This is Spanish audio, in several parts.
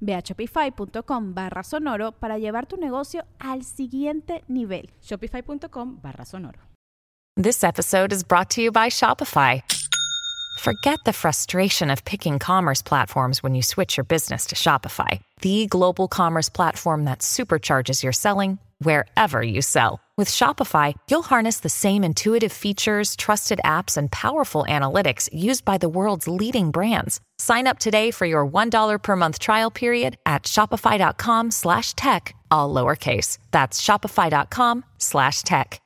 Ve a shopify.com barra sonoro para llevar tu negocio al siguiente nivel. Shopify.com barra sonoro. This episode is brought to you by Shopify. Forget the frustration of picking commerce platforms when you switch your business to Shopify, the global commerce platform that supercharges your selling wherever you sell. With Shopify, you'll harness the same intuitive features, trusted apps, and powerful analytics used by the world's leading brands. Sign up today for your $1 per month trial period at shopify.com slash tech, all lowercase. That's shopify.com slash tech.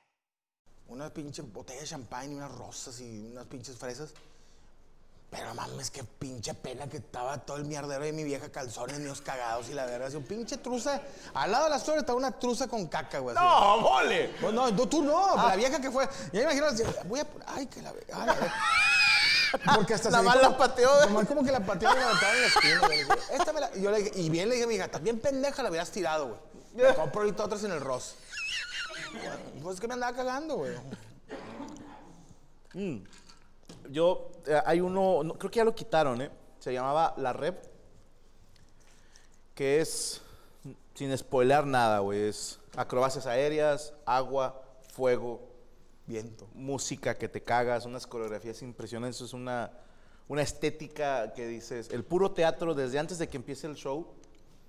Una pinche botella de champán y unas rosas y unas pinches fresas. Pero mames, qué pinche pena que estaba todo el mierdero de mi vieja calzones míos cagados y la verdad, así un pinche truza. Al lado de la flores estaba una truza con caca, güey. así. ¡No, mole! No, no, tú, no, la vieja que fue. Ya así, voy a. Ay, que la. Ay, la porque hasta Nada se la pateó. Nomás como que la pateó y la aventaba en la esquina, güey. Le dije, Esta me la. Y yo le dije, y bien le dije a mi hija, también pendeja la hubieras tirado, güey. Me compro ahorita otras en el Ross. Pues es que me andaba cagando, güey. Yo, eh, hay uno, no, creo que ya lo quitaron, ¿eh? Se llamaba La Rep. Que es, sin spoiler nada, güey. Es acrobacias aéreas, agua, fuego, Viento. música que te cagas, unas coreografías impresionantes. Es una, una estética que dices, el puro teatro, desde antes de que empiece el show,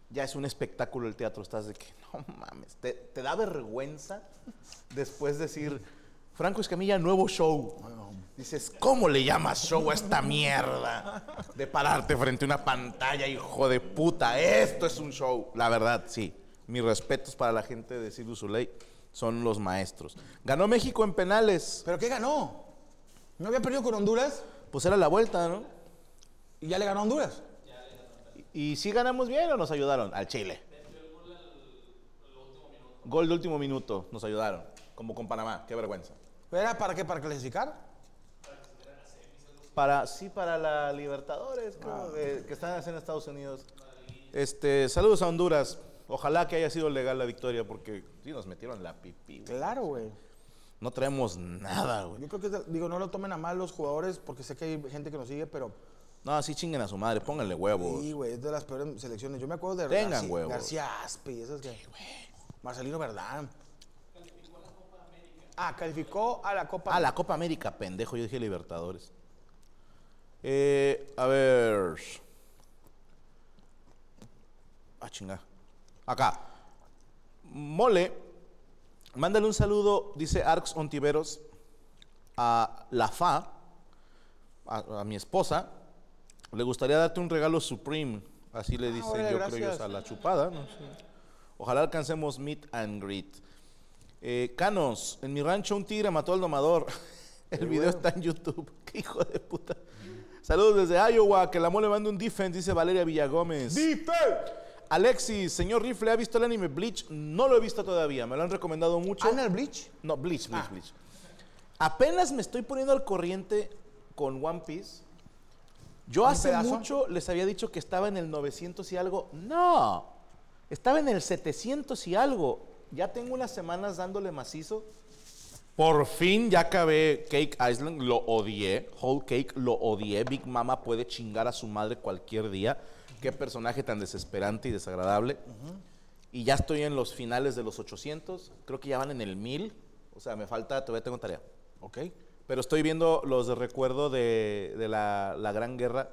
ya es un espectáculo el teatro. Estás de que, no mames, te, te da vergüenza después decir, Franco Escamilla, nuevo show. Dices, ¿cómo le llamas show a esta mierda? De pararte frente a una pantalla, hijo de puta. Esto es un show. La verdad, sí. Mis respetos para la gente de du Soleil. Son los maestros. Ganó México en penales. ¿Pero qué ganó? ¿No había perdido con Honduras? Pues era la vuelta, ¿no? ¿Y ya le ganó a Honduras? ¿Y si ganamos bien o nos ayudaron? Al Chile. Gol de último minuto, nos ayudaron. Como con Panamá, qué vergüenza. ¿Era para qué? ¿Para clasificar? Para, sí, para la Libertadores, creo, eh, que están haciendo en Estados Unidos. Este, saludos a Honduras. Ojalá que haya sido legal la victoria, porque sí nos metieron la pipí. güey. Claro, güey. No traemos nada, güey. Yo creo que, digo, no lo tomen a mal los jugadores porque sé que hay gente que nos sigue, pero No, sí chinguen a su madre, pónganle huevos. sí, güey, es de las peores selecciones. Yo me acuerdo de Tengan García, huevos. García Aspe y esas que. Marcelino Verdán. Ah, calificó a la Copa. Ah, la Copa América, pendejo, yo dije Libertadores. Eh, a ver. Ah, chinga. Acá. Mole, mándale un saludo, dice Arx Ontiveros, a la FA, a, a mi esposa. Le gustaría darte un regalo Supreme. Así le dicen, órale, yo creo gracias. yo, a la chupada, no sé. Ojalá alcancemos meet and greet. Eh, Canos, en mi rancho un tigre mató al domador. El video está en YouTube. Qué hijo de puta. Saludos desde Iowa, que la mole manda un defense, dice Valeria Villagómez. Alexis, señor Rifle, ¿ha visto el anime Bleach? No lo he visto todavía, me lo han recomendado mucho. ¿Ana el Bleach? No, Bleach, Bleach, Bleach. Apenas me estoy poniendo al corriente con One Piece. Yo ¿Un hace pedazo? mucho les había dicho que estaba en el 900 y algo. No, estaba en el 700 y algo. Ya tengo unas semanas dándole macizo. Por fin ya acabé Cake Island, lo odié. Whole Cake lo odié. Big Mama puede chingar a su madre cualquier día. Qué personaje tan desesperante y desagradable. Y ya estoy en los finales de los 800. Creo que ya van en el 1000. O sea, me falta, todavía tengo tarea. Ok. Pero estoy viendo los de recuerdo de, de la, la Gran Guerra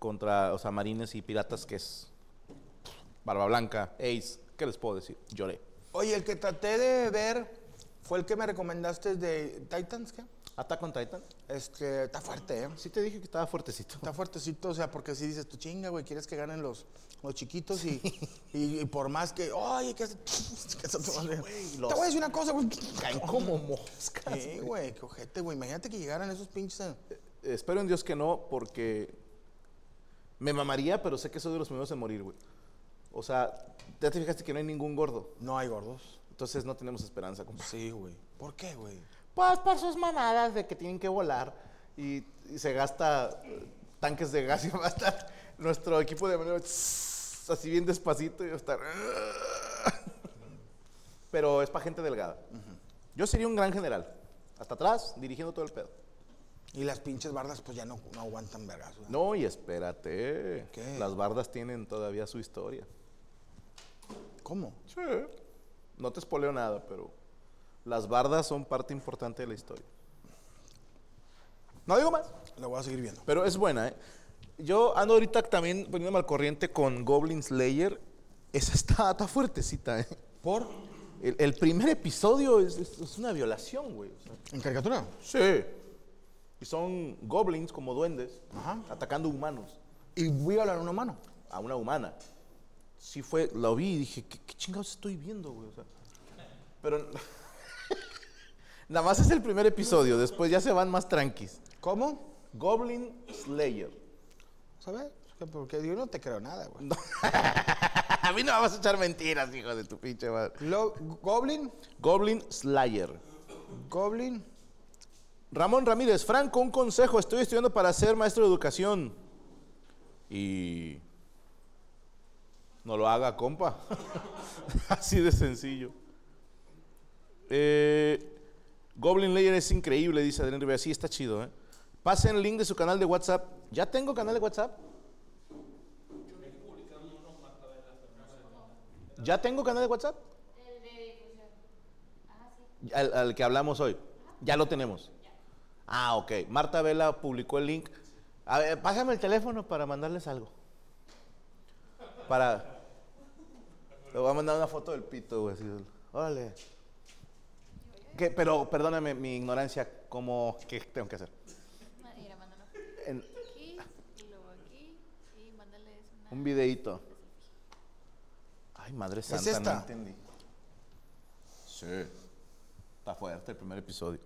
contra, o sea, marines y piratas, que es Barba Blanca, Ace. ¿Qué les puedo decir? Lloré. Oye, el que traté de ver Fue el que me recomendaste de Titans, ¿qué? Attack on Titan. Este, está fuerte, ¿eh? Sí te dije que estaba fuertecito. Está fuertecito, o sea, porque si dices, tu chinga, güey, quieres que ganen los, los chiquitos y, y, y por más que, oye, que hace... que hace- Te los- voy a decir una cosa, güey. Caen como moscas. Sí, güey, qué ojete, güey. Imagínate que llegaran esos pinches... eh, Espero en Dios que no, porque me mamaría, pero sé que soy de los primeros en morir, güey. O sea, ya te fijaste que no hay ningún gordo. No hay gordos. Entonces no tenemos esperanza, compa. Sí, güey. ¿Por qué, güey? Pues por sus mamadas de que tienen que volar y, y se gasta eh, tanques de gas y va a estar nuestro equipo de manera así bien despacito y va a estar. Pero es para gente delgada. Yo sería un gran general. Hasta atrás, dirigiendo todo el pedo. Y las pinches bardas, pues ya no, no aguantan vergas. güey. No, y espérate. ¿Qué? Las bardas tienen todavía su historia. ¿Cómo? Sí. No te espoleo nada, pero las bardas son parte importante de la historia. No digo más. Lo voy a seguir viendo. Pero es buena, ¿eh? Yo ando ahorita también poniéndome al corriente con Goblin Slayer. Esa está, está fuertecita, ¿eh? ¿Por? El, el primer episodio es, es- es una violación, güey. o sea. ¿En caricatura? sí. Y son goblins como duendes Ajá. atacando humanos. Y voy a hablar a una mano. a una humana. Sí fue, lo vi y dije, ¿qué, qué chingados estoy viendo, güey? O sea, pero nada más es el primer episodio, después ya se van más tranquis. ¿Cómo? Goblin Slayer. ¿Sabes? Porque yo no te creo nada, güey. a mí no me vas a echar mentiras, hijo de tu pinche madre. Lo- Goblin, Goblin Slayer. Goblin. Ramón Ramírez, Franco, un consejo. Estoy estudiando para ser maestro de educación. Y. No lo haga, compa. Así de sencillo. Eh, Goblin Layer es increíble, dice Adrián Rivera. Sí, está chido, ¿eh? Pasen el link de su canal de WhatsApp. ¿Ya tengo canal de WhatsApp? ¿Ya tengo canal de WhatsApp? Al, al que hablamos hoy. Ya lo tenemos. Ah, ok. Marta Vela publicó el link. A ver, pásame el teléfono para mandarles algo. Para. Le voy a mandar una foto del pito, güey. así, Órale. ¿Qué? Pero perdóname mi ignorancia. ¿Cómo, ¿Qué tengo que hacer? Mira, mándalo En- aquí y luego aquí y mándales una. un videíto. Ay, madre santa, esta? no entendí. Sí. Está fuerte el primer episodio.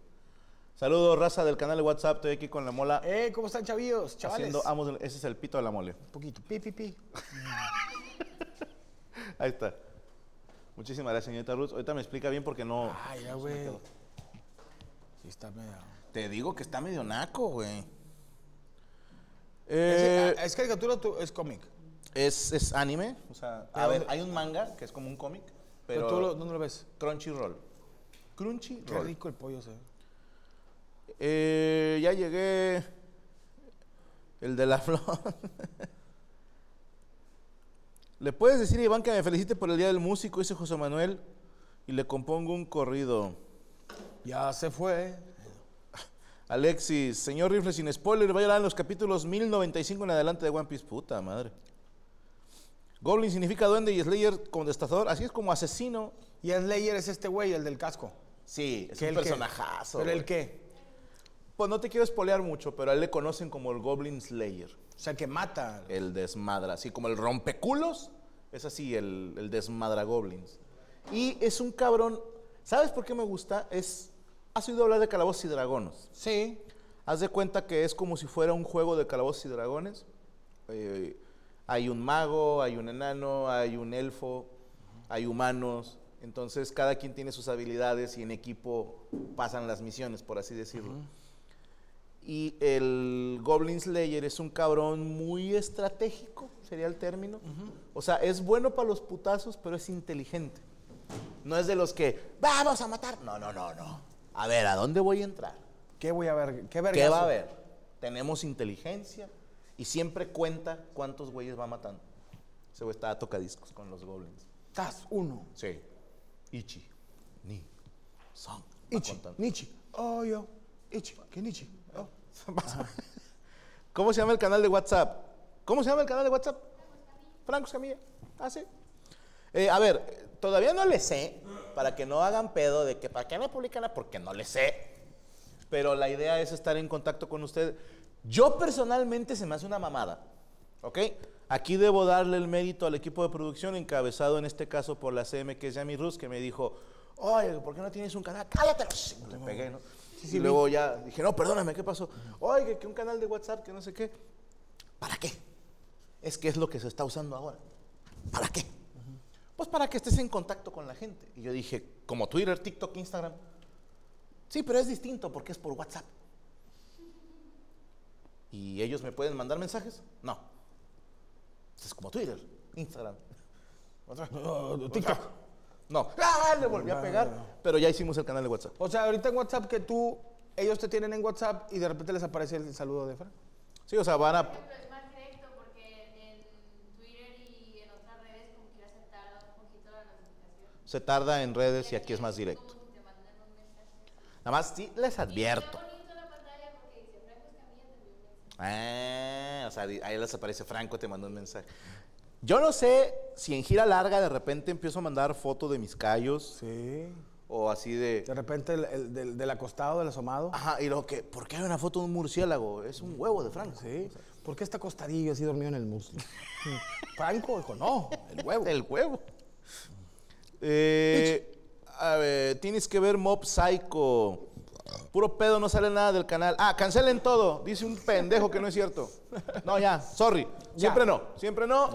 Saludos, raza del canal de WhatsApp. Estoy aquí con la mola. Eh, ¿cómo están, chavillos? Chavales. Haciendo amos ese es el pito de la mole. Un poquito. Pi, pi, pi. Ahí está. Muchísimas gracias, señorita Ruth. Ahorita me explica bien porque no. Ay, ya, güey. Sí, está medio... Te digo que está medio naco, güey. ¿Es, Eh, ¿Es caricatura o es cómic? es, es anime. O sea, a ver, ¿dónde- hay un manga que es como un cómic, Pero, pero. tú lo- ¿dónde lo ves? Crunchyroll. Qué Crunchyroll. rico el pollo, se ve. Eh, ya llegué. El de la flor. ¿Le puedes decir a Iván que me felicite por el Día del Músico? Dice José Manuel. Y le compongo un corrido. Ya se fue. Alexis, señor Rifle sin spoiler, va a en los capítulos 1095 en adelante de One Piece. Puta madre. Goblin significa duende y Slayer contestador. Así es como asesino. Y Slayer es este güey, el del casco. Sí, es ¿Qué, un personajazo. ¿Pero el qué? Pues no te quiero spoilear mucho, pero a él le conocen como el Goblin Slayer. O sea, que mata. El desmadra, así como el rompeculos. Es así, el, el desmadra goblins. Y es un cabrón. ¿Sabes por qué me gusta? Es. ¿Has oído hablar de calabozos y dragones? Sí. Haz de cuenta que es como si fuera un juego de calabozos y dragones. Eh, hay un mago, hay un enano, hay un elfo, hay humanos. Entonces cada quien tiene sus habilidades y en equipo pasan las misiones, por así decirlo. Y el Goblin Slayer es un cabrón muy estratégico, sería el término. O sea, es bueno para los putazos, pero es inteligente. No es de los que, vamos a matar. No, no, no, no. A ver, ¿a dónde voy a entrar? ¿Qué voy a ver? ¿Qué ¿Qué va a haber? Tenemos inteligencia y siempre cuenta cuántos güeyes va matando. Ese güey está a tocadiscos con los goblins. Estás uno. Sí. Ichi, Ni, Son. va Ichi. Nichi. Oh, yo. Ichi. ¿Qué Nichi? Oh. ¿Cómo se llama el canal de WhatsApp? ¿Cómo se llama el canal de WhatsApp? Franco Escamilla. Ah, sí. Eh, a ver, todavía no le sé, para que no hagan pedo de que para qué me publican, porque no le sé. Pero la idea es estar en contacto con usted. Yo personalmente se me hace una mamada, ¿ok? Aquí debo darle el mérito al equipo de producción, encabezado en este caso por la CM, que es Yami Rus, que me dijo, oye, ¿por qué no tienes un canal? Cállate. Le pegué, ¿no? Y luego ya dije, no, perdóname, ¿qué pasó? Oye, que un canal de WhatsApp, que no sé qué. ¿Para qué? Es que es lo que se está usando ahora. ¿Para qué? Pues para que estés en contacto con la gente. Y yo dije, como Twitter, TikTok, Instagram. Sí, pero es distinto porque es por WhatsApp. ¿Y ellos me pueden mandar mensajes? No. Es como Twitter, Instagram. Otra- TikTok. No. ¡Ah! Le volví a pegar. Pero ya hicimos el canal de WhatsApp. O sea, ahorita en WhatsApp que tú, ellos te tienen en WhatsApp y de repente les aparece el saludo de Fran. Sí, o sea, van a... Pero es más directo porque en Twitter y en otras redes como quiera se tarda un poquito la notificación. Se tarda en redes y aquí es más directo. Nada más sí les advierto. Ah, o sea, ahí les aparece Franco, te mandó un mensaje. Yo no sé si en gira larga de repente empiezo a mandar fotos de mis callos Sí. o así de... De repente el, el del, del acostado, del asomado. Ajá, y luego que, ¿por qué hay una foto de un murciélago? Es un huevo de Franco. Sí. ¿Por qué está acostadillo así dormido en el muslo? Franco dijo, no, el huevo. El huevo. Eh, a ver, tienes que ver Mob Psycho. Puro pedo, no sale nada del canal. Ah, cancelen todo. Dice un pendejo que no es cierto. No, ya, sorry. Siempre no, siempre no.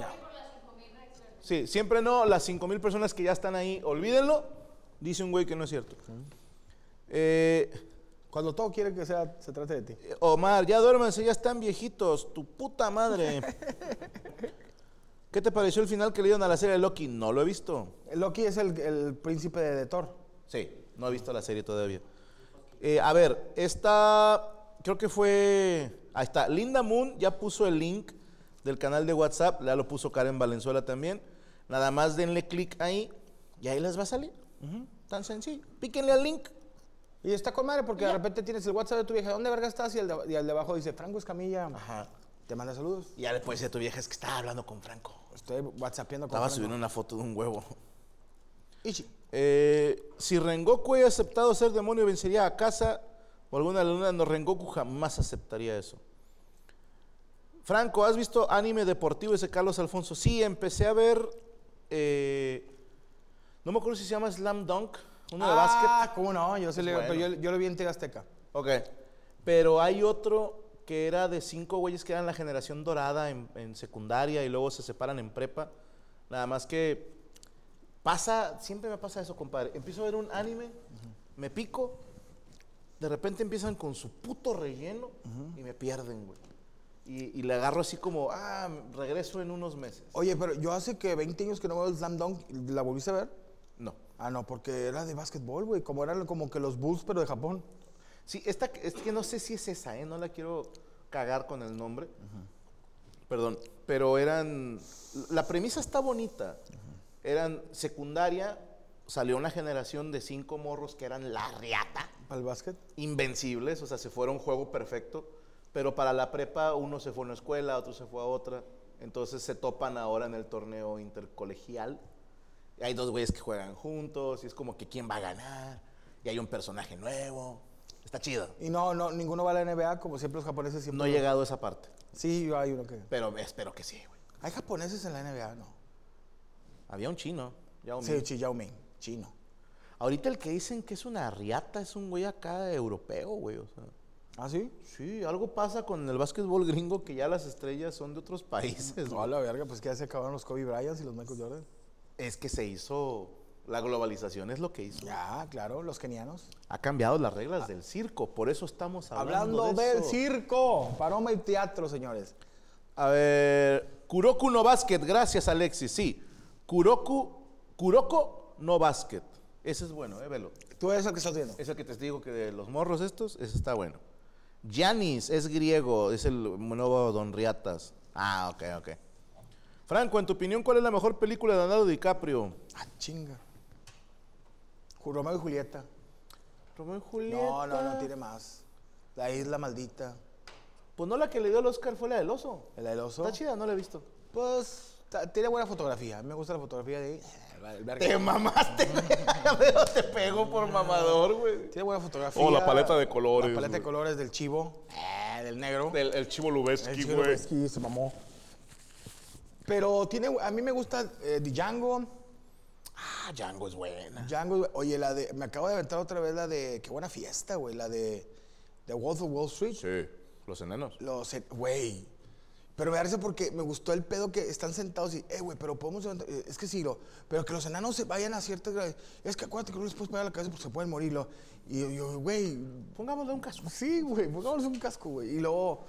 Sí, siempre no. Las 5 mil personas que ya están ahí, olvídenlo. Dice un güey que no es cierto. Eh, Cuando todo quiere que sea, se trate de ti. Omar, ya duérmanse, ya están viejitos. Tu puta madre. ¿Qué te pareció el final que le dieron a la serie de Loki? No lo he visto. Loki es el, el príncipe de, de Thor. Sí, no he visto la serie todavía. Eh, a ver, esta creo que fue. Ahí está. Linda Moon ya puso el link del canal de WhatsApp. Ya lo puso Karen Valenzuela también. Nada más denle clic ahí y ahí les va a salir. Tan sencillo. Píquenle al link. Y está con madre porque de repente tienes el WhatsApp de tu vieja. ¿Dónde verga estás? Y el de, y el de abajo dice, Franco Escamilla. Ajá. Te manda saludos. Y ya le puedes decir a tu vieja es que estaba hablando con Franco. Estoy whatsappeando con Estaba Franco. subiendo una foto de un huevo. Ichi. Eh, si Rengoku haya aceptado ser demonio, vencería a casa o alguna luna. No, Rengoku jamás aceptaría eso. Franco, ¿has visto anime deportivo ese Carlos Alfonso? Sí, empecé a ver. Eh, no me acuerdo si se llama Slam Dunk, uno de básquet. Ah, ¿cómo no? Yo, sí le- bueno. yo, yo lo vi en TV Azteca. Ok. Pero hay otro que era de cinco güeyes que eran la generación dorada en, en secundaria y luego se separan en prepa. Nada más que pasa, siempre me pasa eso, compadre. Empiezo a ver un anime, me pico, de repente empiezan con su puto relleno y me pierden, güey. Y, y le agarro así como, ah, regreso en unos meses. Oye, pero yo hace que 20 años que no veo el Slam Dunk. ¿La volviste a ver? No. Ah, no, porque era de básquetbol, güey. Como eran como que los Bulls, pero de Japón. Sí, esta es que no sé si es esa, ¿eh? No la quiero cagar con el nombre. Perdón, pero eran... La premisa está bonita. Eran secundaria, salió una generación de cinco morros que eran la riata, ¿Para el básquet? invencibles, o sea, se fueron juego perfecto, pero para la prepa uno se fue a una escuela, otro se fue a otra, entonces se topan ahora en el torneo intercolegial. Hay dos güeyes que juegan juntos y es como que quién va a ganar, y hay un personaje nuevo. Está chido. Y no, no, ninguno va a la NBA, como siempre los japoneses siempre. No he llegado a esa parte, Sí, hay uno que. pero espero que sí, güey. Hay japoneses en la NBA, ¿no? Había un chino, Yao Sí, Ming. Chi Yao Ming, chino. Ahorita el que dicen que es una riata es un güey acá europeo, güey. O sea, ¿Ah, sí? sí, algo pasa con el básquetbol gringo que ya las estrellas son de otros países. No, la verga, pues que ya se acabaron los Kobe Bryant y los Michael Jordan. Es que se hizo, la globalización es lo que hizo. Ya, claro, los kenianos. Ha cambiado las reglas del circo, por eso estamos hablando, Hablando de del eso. circo, paroma y teatro, señores. A ver, Kuroku no basket, gracias Alexis. Sí, Kuroku, Kuroko no basket. Ese es bueno, eh, velo. Tú el que estás viendo. Es el que te digo que de los morros estos, ese está bueno. Yanis es griego, es el nuevo Don Riatas. Ah, ok, ok. Franco, en tu opinión, ¿cuál es la mejor película de Leonardo DiCaprio? Ah, chinga. Romeo y Julieta. Romeo y Julieta. No, no, no tiene más. La isla maldita. Pues no la que le dio el Oscar fue la del oso. El del oso. Está chida, no la he visto. Pues tiene buena fotografía. A mí me gusta la fotografía de ahí. El verga. Te mamaste, Pero te pegó por mamador, güey. Tiene buena fotografía. Oh, la paleta de colores, La paleta de colores del chivo, eh, del negro. El, el chivo El Lubeski, chivo güey. Lubeski se mamó. Pero tiene, a mí me gusta eh, Django. Ah, Django es buena. Django, oye, la de, me acabo de aventar otra vez la de, qué buena fiesta, güey, la de, de Wolf of Wall Street. Sí, los enanos. Los, eh, güey. Pero me parece porque me gustó el pedo que están sentados y, eh, güey, pero podemos. levantar- eh, Es que sí, lo. Pero que los enanos se vayan a ciertas. Es que acuérdate que no les puedes pegar la cabeza porque se pueden morir. lo. Y yo- güey. Pongámosle un casco. Sí, güey, pongámosle un casco, güey. Y luego,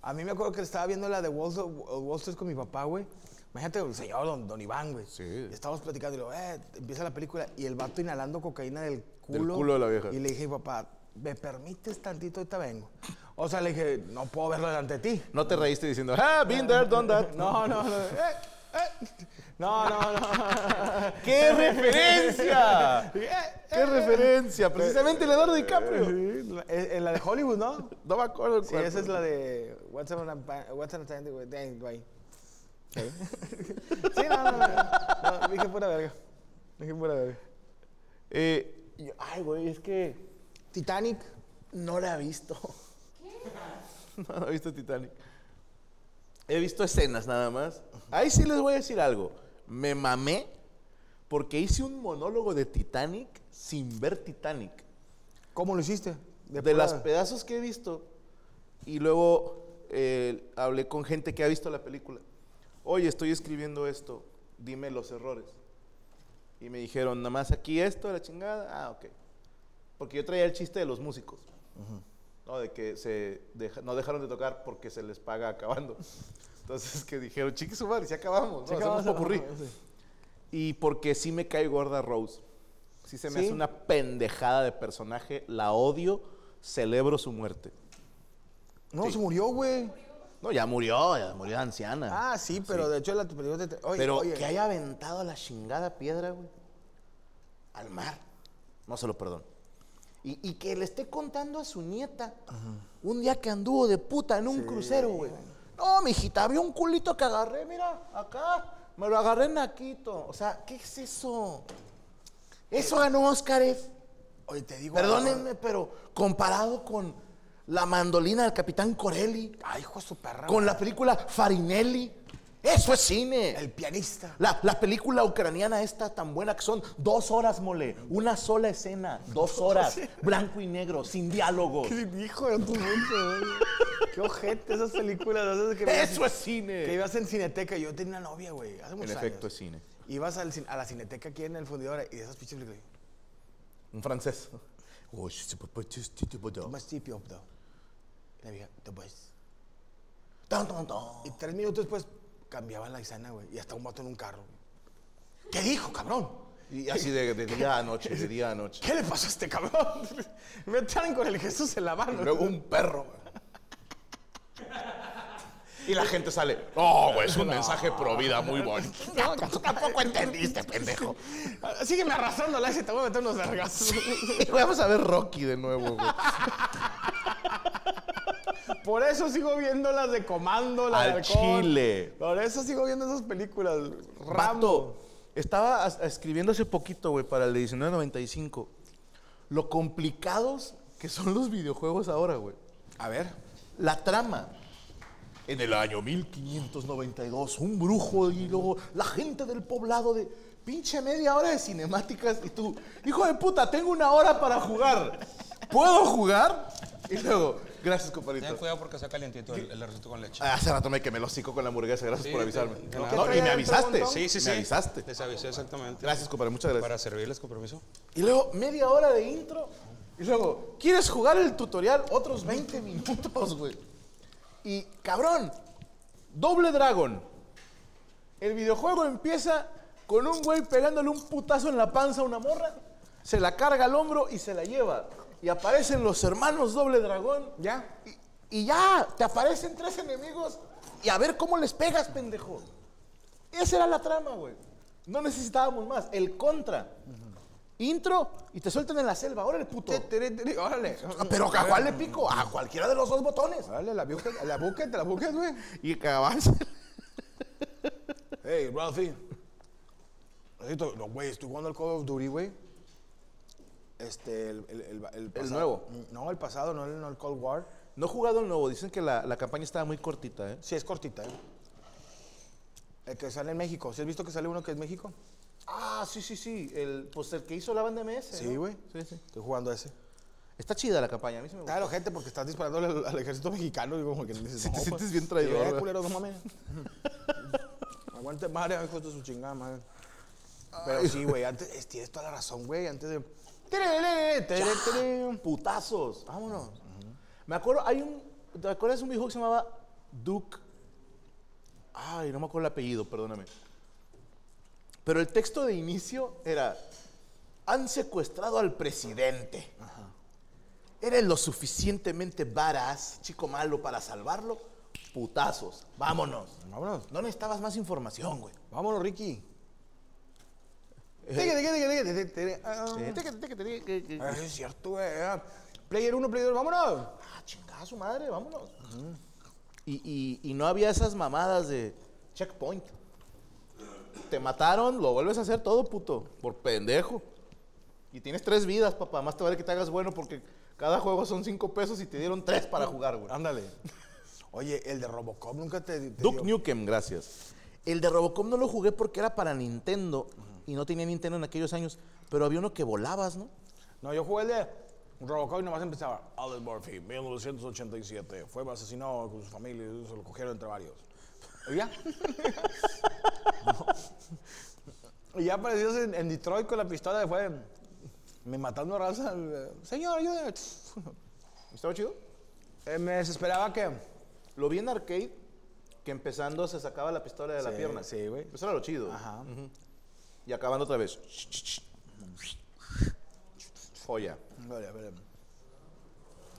a mí me acuerdo que estaba viendo la de Wall, Wall Street con mi papá, güey. Imagínate el señor don, don Iván, güey. Sí. Estábamos platicando y luego, eh, empieza la película y el vato inhalando cocaína del culo. culo de la vieja. Y le dije, papá, ¿me permites tantito? Ahorita vengo. O sea, le dije, no puedo verlo delante de ti. No te reíste diciendo, ah, been there, done that. No, no, no. eh, eh. No, no, no. ¡Qué referencia! Eh, ¡Qué referencia! Precisamente Leonardo DiCaprio. En la de Hollywood, ¿no? No me acuerdo Sí, esa es la de What's on a, what's on a time with Dang, güey. Sí. Sí, no, no, no, no. Dije pura verga. Dije pura verga. Eh, ay, güey, es que Titanic. no la he visto. No, no he visto Titanic. He visto escenas nada más. Ahí sí les voy a decir algo. Me mamé porque hice un monólogo de Titanic sin ver Titanic. ¿Cómo lo hiciste? De, pura- las pedazos que he visto. Y luego eh, hablé con gente que ha visto la película. Oye, estoy escribiendo esto. Dime los errores. Y me dijeron, nada más aquí esto, la chingada. Ah, ok. Porque yo traía el chiste de los músicos. ¿No? De que se deja- no dejaron de tocar porque se les paga acabando. Entonces que dijeron, chique su madre, si acabamos, ¿no? Hacemos acabamos, popurrí. sí. Y porque sí me cae gorda Rose. Sí se me ¿Sí? hace una pendejada de personaje, la odio, celebro su muerte. No, Sí. se murió, güey. No, ya murió, ya murió de anciana. Ah, sí, pero de hecho la. Oye, Pero oye, que haya aventado la chingada piedra, güey, al mar, no se lo perdono. Y, y que le esté contando a su nieta un día que anduvo de puta en un crucero, güey. No, mijita, había un culito que agarré, mira, acá, me lo agarré en Naquito. O sea, ¿qué es eso? Eso ganó Óscares. Oye, te digo... Perdónenme, pero comparado con la mandolina del Capitán Corelli, Ay, hijo de su perra. con la película Farinelli, eso es cine. El pianista. La, la película ucraniana esta tan buena que son dos horas, mole. Una sola escena, dos horas, blanco y negro, sin diálogos. Hijo de tu mundo, güey. Qué ojete esas películas. esas que Eso es cine. Que ibas en cineteca. Yo tenía una novia, güey. Hace En muchos efecto, años. es cine. Ibas al a la cineteca aquí en el fundidor y de esas pinches películas. Un francés. Más. La vieja, tan. Y tres minutos después cambiaban la escena, güey. Y hasta un vato en un carro. güey. ¿Qué dijo, cabrón? Y así de, de día a noche, de día a noche. ¿Qué le pasó a este cabrón? Me traen con el Jesús en la mano. Y luego un perro. Y la gente sale. No, güey, es un mensaje pro vida muy bonito. No, Tampoco entendiste, pendejo. Sígueme arrastrando la y te voy a meter unos vergazos. Vamos a ver Rocky de nuevo, güey. Por eso sigo viendo las de Comando, la de Halcón. chile. Por eso sigo viendo esas películas. Rambo. Vato, estaba escribiendo hace poquito, güey, para el de 1995. Lo complicados que son los videojuegos ahora, güey. A ver. La trama. En el año 1592, un brujo y luego la gente del poblado de pinche media hora de cinemáticas y tú, hijo de puta, tengo una hora para jugar. ¿Puedo jugar? Y luego, gracias, compadrito. Ten cuidado porque está calientito el, el arrocito con leche. Ah, Hace rato me quemé el hocico con la hamburguesa, gracias Sí, por avisarme. de No, nada. no, ¿Qué y me avisaste. Sí, sí, sí. Me avisaste. Les avisé exactamente. Gracias, compadre, muchas gracias. Para servirles con permiso. Y luego media hora de intro. Y luego, ¿quieres jugar el tutorial? Otros 20 minutos, güey. Y cabrón, doble dragón. El videojuego empieza con un güey pegándole un putazo en la panza a una morra, se la carga al hombro y se la lleva. Y aparecen los hermanos doble dragón. ¿Ya? Y, y ya, te aparecen tres enemigos y a ver cómo les pegas, pendejo. Esa era la trama, güey. No necesitábamos más. El contra. Intro y te sueltan en la selva. Órale, puto. Tere, tere, Órale. Ah, Pero ¿a cuál le pico? A cualquiera de los dos botones. Órale, la bucket, la bucket, la bucket, güey. Y acabas. Hey, Ralphie. Necesito, no, güey, estoy jugando al Call of Duty, güey. Este, el, el, el, el pasado- nuevo. No, el pasado, no el, no el Cold War. No he jugado el nuevo. Dicen que la, la campaña estaba muy cortita, ¿eh? Sí, es cortita, ¿eh? El que sale en México. ¿Sí has visto que sale uno que es México? Ah, sí, sí, sí. El, pues el que hizo la banda MS. Sí, ¿no? güey. Sí, sí. Estoy jugando ese. Está chida la campaña. A mí sí me gusta. Claro, gente, porque estás disparando al, al ejército mexicano y como que Sí, te sientes pues, bien traidor, sí, eh, güey. culero, no mames. Aguante madre, hijo de su chingada madre. Pero sí, güey, antes, es- tienes toda la razón, güey, antes de... Putazos. Vámonos. Me acuerdo, hay un. ¿Te acuerdas de un videojuego que se llamaba Duke? Ay, no me acuerdo el apellido, perdóname. Pero el texto de inicio era: Han secuestrado al presidente. ¿Eres lo suficientemente varas, chico malo, para salvarlo? Putazos. Vámonos. Vámonos. No necesitabas más información, güey. Vámonos, Ricky. Eh, es cierto, güey. ah. Player 1, Player 2, vámonos. Ah, chingada su madre, vámonos. y, y- y no había esas mamadas de checkpoint. Te mataron, lo vuelves a hacer todo, puto, por pendejo. Y tienes tres vidas, papá. Más te vale que te hagas bueno porque cada juego son cinco pesos y te dieron tres para jugar, güey. Ándale. Oye, el de Robocop nunca te, te Duke dio- Nukem, gracias. El de Robocop no lo jugué porque era para Nintendo y no tenía Nintendo en aquellos años, pero había uno que volabas, ¿no? No, yo jugué el de Robocop y nomás empezaba. Alex Murphy, 1987. Fue asesinado con su familia y se lo cogieron entre varios. ¿Y ya? y ya apareció en, en Detroit con la pistola de fue. Me matando a raza. Señor, ayúdame. ¿Estaba chido? Eh, me desesperaba que. Lo vi en arcade, que empezando se sacaba la pistola de la Sí, pierna. sí, güey. Eso era lo chido. Ajá. Ujú. Y acabando otra vez. Joya. Vale.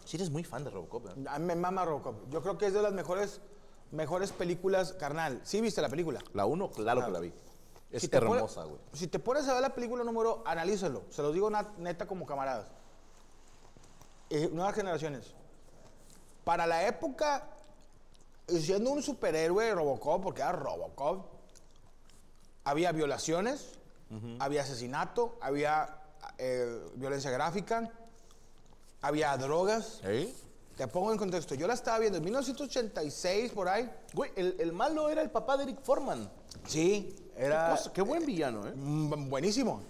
Si eres muy fan de Robocop, ¿eh? A mí me mama Robocop. Yo creo que es de las mejores, mejores películas, carnal. ¿Sí viste la película? La uno, claro que la vi. Es Si hermosa, güey. Si te pones a ver la película número, analízalo. Se los digo neta como camaradas. Eh, nuevas generaciones. Para la época, siendo un superhéroe Robocop, porque era Robocop, había violaciones, había asesinato, había eh, violencia gráfica, había drogas. ¿Eh? Te pongo en contexto. Yo la estaba viendo en 1986, por ahí. Güey, el, el malo era el papá de Eric Foreman. Sí, era... Qué, cosa- qué buen villano, ¿eh? Mm, Buenísimo.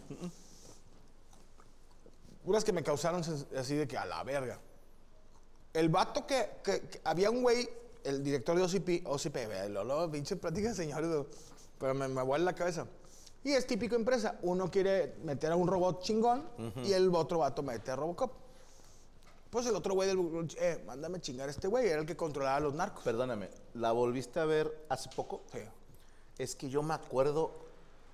Puras que me causaron así de que a la verga. El vato que, que- que- había un güey, el director de OCP, OCP, ve, lo, lo, pinche plática, señores, lo- pero me, me vuela la cabeza. Y es típico empresa. Uno quiere meter a un robot chingón y el otro vato mete a Robocop. Pues el otro güey del, eh, mándame chingar a este güey, era el que controlaba a los narcos. Perdóname, ¿la volviste a ver hace poco? Sí. Es que yo me acuerdo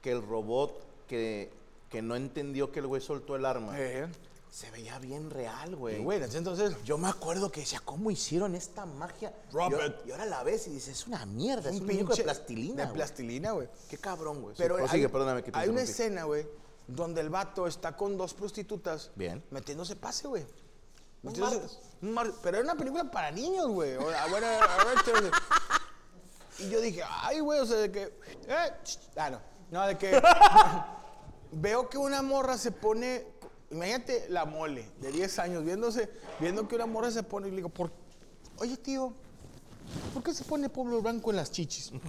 que el robot que, que no entendió que el güey soltó el arma se veía bien real, güey. güey, entonces, Yo me acuerdo que decía, ¿cómo hicieron esta magia? Robert. Y, y ahora la ves y dices, es una mierda, es un, muñeco de pinche- plastilina. De plastilina, güey. Qué cabrón, güey. Pero Sí, hay, perdóname que te hay una escena, güey, donde el vato está con dos prostitutas. Bien. Metiéndose pase, güey. Un mar- Pero era una película para niños, güey. Y yo dije, ay, güey, o sea, de que. Eh, ah, no. No, de que. veo que una morra se pone. Imagínate la mole de 10 años viéndose, viendo que una morra se pone y le digo, ¿por, oye, tío, ¿por qué se pone pueblo blanco en las chichis?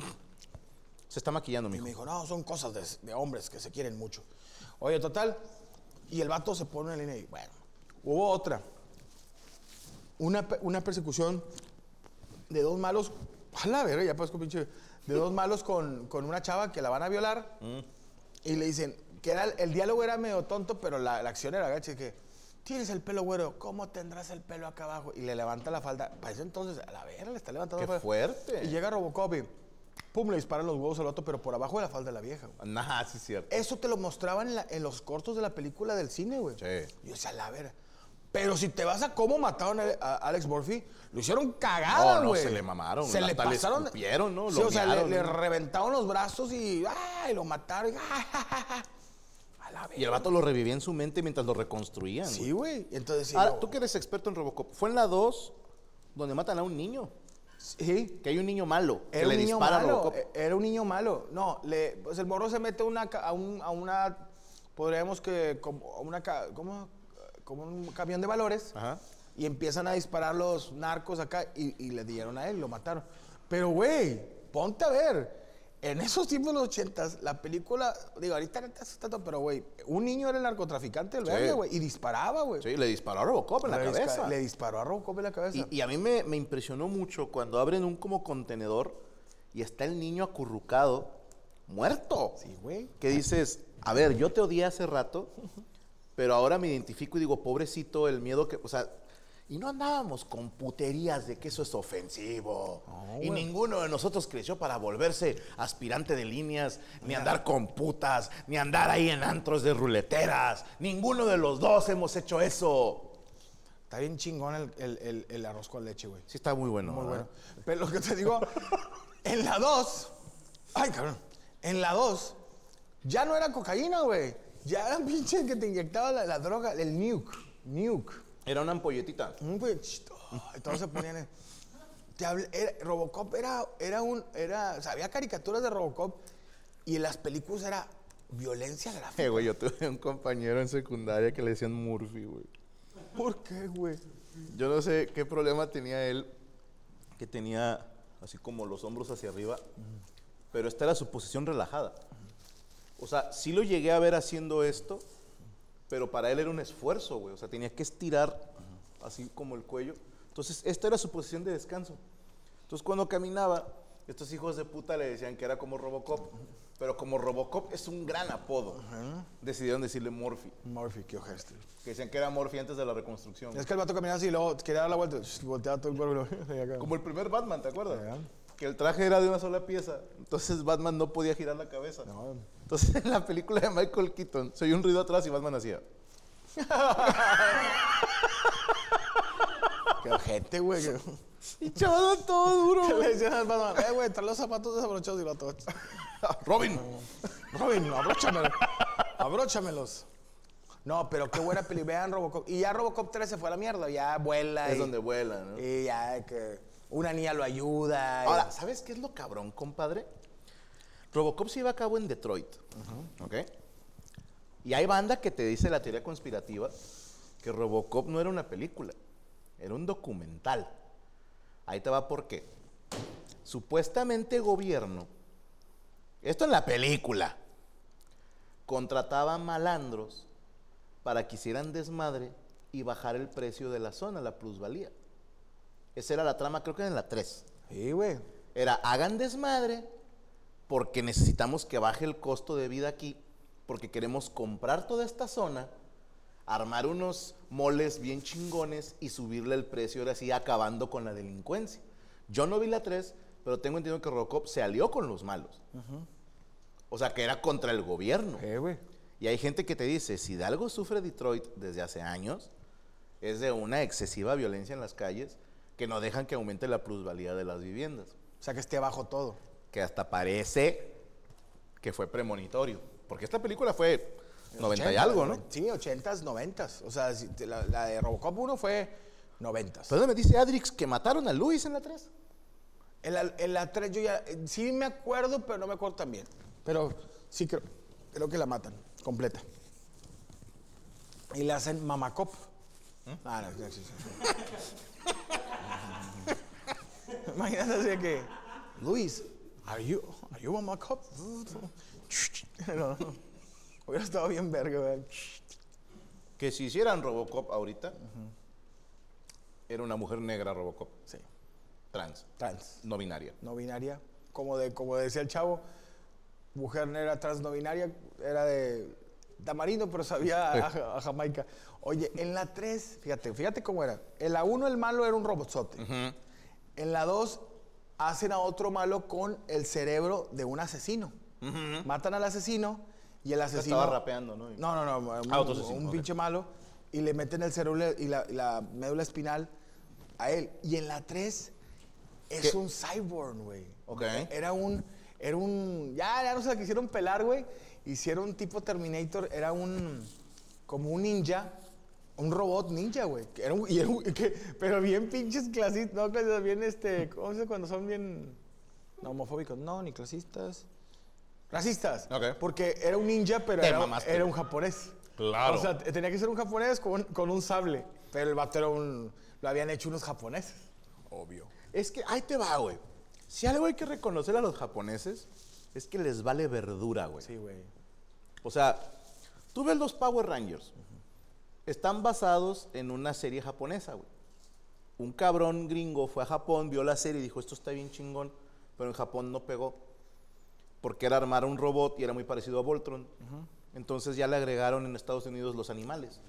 Se está maquillando, Y mijo. me dijo, no, son cosas de, de hombres que se quieren mucho. Oye, total. Y el vato se pone en línea y bueno, hubo otra. Una, una persecución de dos malos. A la verga, ya parezco pinche. De dos malos con, con una chava que la van a violar. Y le dicen, que era, el diálogo era medio tonto, pero la, la acción era gacha. Que tienes el pelo güero, ¿cómo tendrás el pelo acá abajo? Y le levanta la falda. Para eso entonces, a la verga, le está levantando Qué la falda. fuerte. Y llega Robocop y pum, le disparan los huevos al otro, pero por abajo de la falda de la vieja. güey. Nah, sí es cierto. Eso te lo mostraban en, la- en los cortos de la película del cine, güey. Sí. Y yo decía, la verga. Pero si te vas a cómo mataron a, a Alex Murphy, lo hicieron cagada, No, no, güey. se le mamaron, Se le hasta le pasaron. escupieron, ¿no? Sí, Lo o sea, le, mearon, le ¿no? reventaron los brazos y, ¡ay! Lo mataron. y, ¡ah! A la. Y el vato lo revivía en su mente mientras lo reconstruían. Sí, güey. Entonces, sí, Ahora, tú que eres experto en Robocop, fue en la 2 donde matan a un niño. Sí. Que hay un niño malo que Era le un niño dispara a malo. Robocop. eh, Era un niño malo. No, le, pues el morro se mete una, a, un- a una, podríamos que, como a una, ¿cómo? como un camión de valores. Ajá. Y empiezan a disparar los narcos acá y, y le dieron a él, lo mataron. Pero, güey, ponte a ver. En esos tiempos de los ochentas, la película, digo, ahorita no te hace tanto, pero, güey, un niño era el narcotraficante, el Sí. verga, güey, y disparaba, güey. Sí, le disparó a Robocop en la le, dispa- cabeza. le disparó a Robocop en la cabeza. Y, y a mí me, me impresionó mucho cuando abren un como contenedor y está el niño acurrucado, muerto. Sí, güey. Que dices, a ver, yo te odié hace rato, pero ahora me identifico y digo, pobrecito, el miedo que, o sea, y no andábamos con puterías de que eso es ofensivo. y ninguno de nosotros creció para volverse aspirante de líneas, ni andar con putas, ni andar ahí en antros de ruleteras. Ninguno de los dos hemos hecho eso. Está bien chingón el, el- el- el arroz con leche, güey. Sí está muy bueno. Muy ¿verdad? bueno. Pero lo que te digo, en la 2, ay, cabrón, en la 2, ya no era cocaína, güey. Ya era pinche que te inyectaba la, la droga, el nuke, nuke. Era una ampolletita. Un ay, todos se ponían en- te hablé- era- Robocop era, era un, era, o sea, había caricaturas de Robocop y en las películas era violencia gráfica. Eh, güey, yo tuve un compañero en secundaria que le decían Murphy, güey. ¿Por qué, güey? Yo no sé qué problema tenía él, que tenía así como los hombros hacia arriba, pero esta era su posición relajada. O sea, sí lo llegué a ver haciendo esto, pero para él era un esfuerzo, güey. O sea, tenía que estirar así como el cuello. Entonces, esta era su posición de descanso. Entonces, cuando caminaba, estos hijos de puta le decían que era como Robocop, pero como Robocop es un gran apodo, decidieron decirle Morphy, Murphy, qué ojeste. que decían que era Morphy antes de la reconstrucción. Es que el vato caminaba así y luego quería dar la vuelta, volteaba todo el cuerpo. Como el primer Batman, ¿te acuerdas? Que el traje era de una sola pieza. Entonces Batman no podía girar la cabeza. No. Entonces en la película de Michael Keaton se oyó un ruido atrás y Batman hacía. Qué ojete, güey. Y chaval, todo duro. que le decían al Batman, eh, güey, trae los zapatos desabrochados y lo todo. Robin. Robin, abróchamelos. Abróchamelos. No, pero qué buena peli. Vean Robocop. Y ya Robocop 3 se fue a la mierda. Ya vuela. Es y, donde vuela, ¿no? Y ya que una niña lo ayuda. y- Ahora, ¿sabes qué es lo cabrón, compadre? Robocop se iba a cabo en Detroit. ¿Ok? Y hay banda que te dice la teoría conspirativa que Robocop no era una película, era un documental. Ahí te va por qué. Supuestamente gobierno, esto en la película, contrataba malandros para que hicieran desmadre y bajar el precio de la zona, la plusvalía. Esa era la trama, creo que en la 3. Sí, güey. Era, hagan desmadre porque necesitamos que baje el costo de vida aquí, porque queremos comprar toda esta zona, armar unos moles bien chingones y subirle el precio, ahora sí, acabando con la delincuencia. Yo no vi la 3, pero tengo entendido que Robocop se alió con los malos. O sea, que era contra el gobierno. Sí, güey. Y hay gente que te dice, si de algo sufre Detroit desde hace años, es de una excesiva violencia en las calles que no dejan que aumente la plusvalía de las viviendas. O sea, que esté abajo todo. Que hasta parece que fue premonitorio. Porque esta película fue 90 y 80, algo, ¿no? Sí, 80s, 90s. O sea, la, la de Robocop 1 fue 90s. Entonces me dice Adrix que mataron a Luis en la 3. En la, en la 3 yo ya, eh, sí me acuerdo, pero no me acuerdo tan bien. Pero sí creo, creo que la matan, completa. Y la hacen mamacop. Ah, no, sí, sí, sí. Imagínate así que, Luis, are you, are you mamacop? No, no. Hubiera estado bien verga. Que si hicieran Robocop ahorita, era una mujer negra Robocop. Sí, Trans. trans. No binaria. no binaria, como, de, como decía el chavo, mujer negra trans no binaria, era de tamarindo, pero sabía a, a Jamaica. Oye, en la 3, fíjate, fíjate cómo era. En la 1 el malo era un robotzote. En la 2 hacen a otro malo con el cerebro de un asesino. Matan al asesino y el asesino... Estaba rapeando, ¿no? No, no, no, un, Ah, un ok. pinche malo y le meten el cerebro y la, y la médula espinal a él. Y en la 3 es ¿Qué? un cyborg, güey. Ok. Era un, era un, ya, ya no se la quisieron pelar, güey. Hicieron tipo Terminator, era un, como un ninja un robot ninja, güey. que Era un, y era un- que- pero bien pinches clasistas, no, clasistas, bien este, ¿cómo se dice cuando son bien no, homofóbicos? No, ni clasistas. Racistas. Ok. Porque era un ninja, pero era, era un japonés. Claro. O sea, tenía que ser un japonés con, con un sable. Pero el vato era un. Lo habían hecho unos japoneses. Obvio. Es que ahí te va, güey. Si algo hay que reconocer a los japoneses es que les vale verdura, güey. Sí, güey. O sea, tú ves los Power Rangers. Están basados en una serie japonesa, güey. Un cabrón gringo fue a Japón, vio la serie y dijo, esto está bien chingón, pero en Japón no pegó. Porque era armar un robot y era muy parecido a Voltron. Entonces ya le agregaron en Estados Unidos los animales.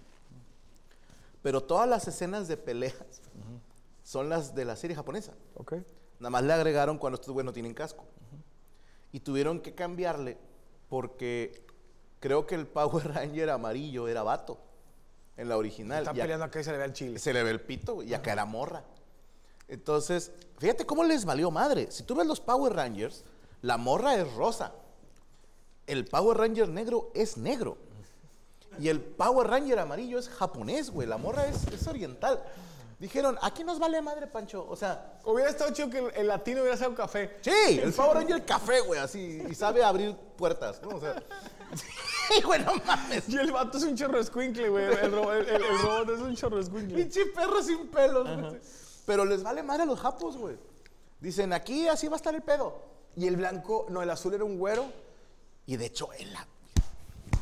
Pero todas las escenas de peleas son las de la serie japonesa. Ok. Nada más le agregaron cuando estos güeyes no tienen casco. Y tuvieron que cambiarle porque creo que el Power Ranger amarillo era vato en la original. Están Y peleando acá y se le ve el chile. se le ve el pito güey, y acá era morra. Entonces, fíjate cómo les valió madre. Si tú ves los Power Rangers, la morra es rosa. El Power Ranger negro es negro. Y el Power Ranger amarillo es japonés, güey. La morra es, es oriental. Dijeron, aquí nos vale madre, Pancho. O sea, Hubiera estado chido que el, el latino hubiera sido un café. sí, el Power Ranger café, güey, así. Y sabe abrir puertas, ¿no? O sea, güey, no mames. Y el vato es un chorro escuincle, güey. El, ro- el- el- el robot es un chorro escuincle. Pinche perro sin pelos, güey. Pero les vale madre a los japos, güey. Dicen, aquí así va a estar el pedo. Y el blanco, no, el azul era un güero. Y de hecho, él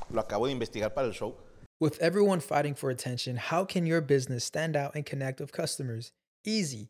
lo acabo de investigar para el show. With everyone fighting for attention, how can your business stand out and connect with customers? Easy.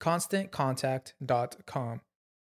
ConstantContact.com.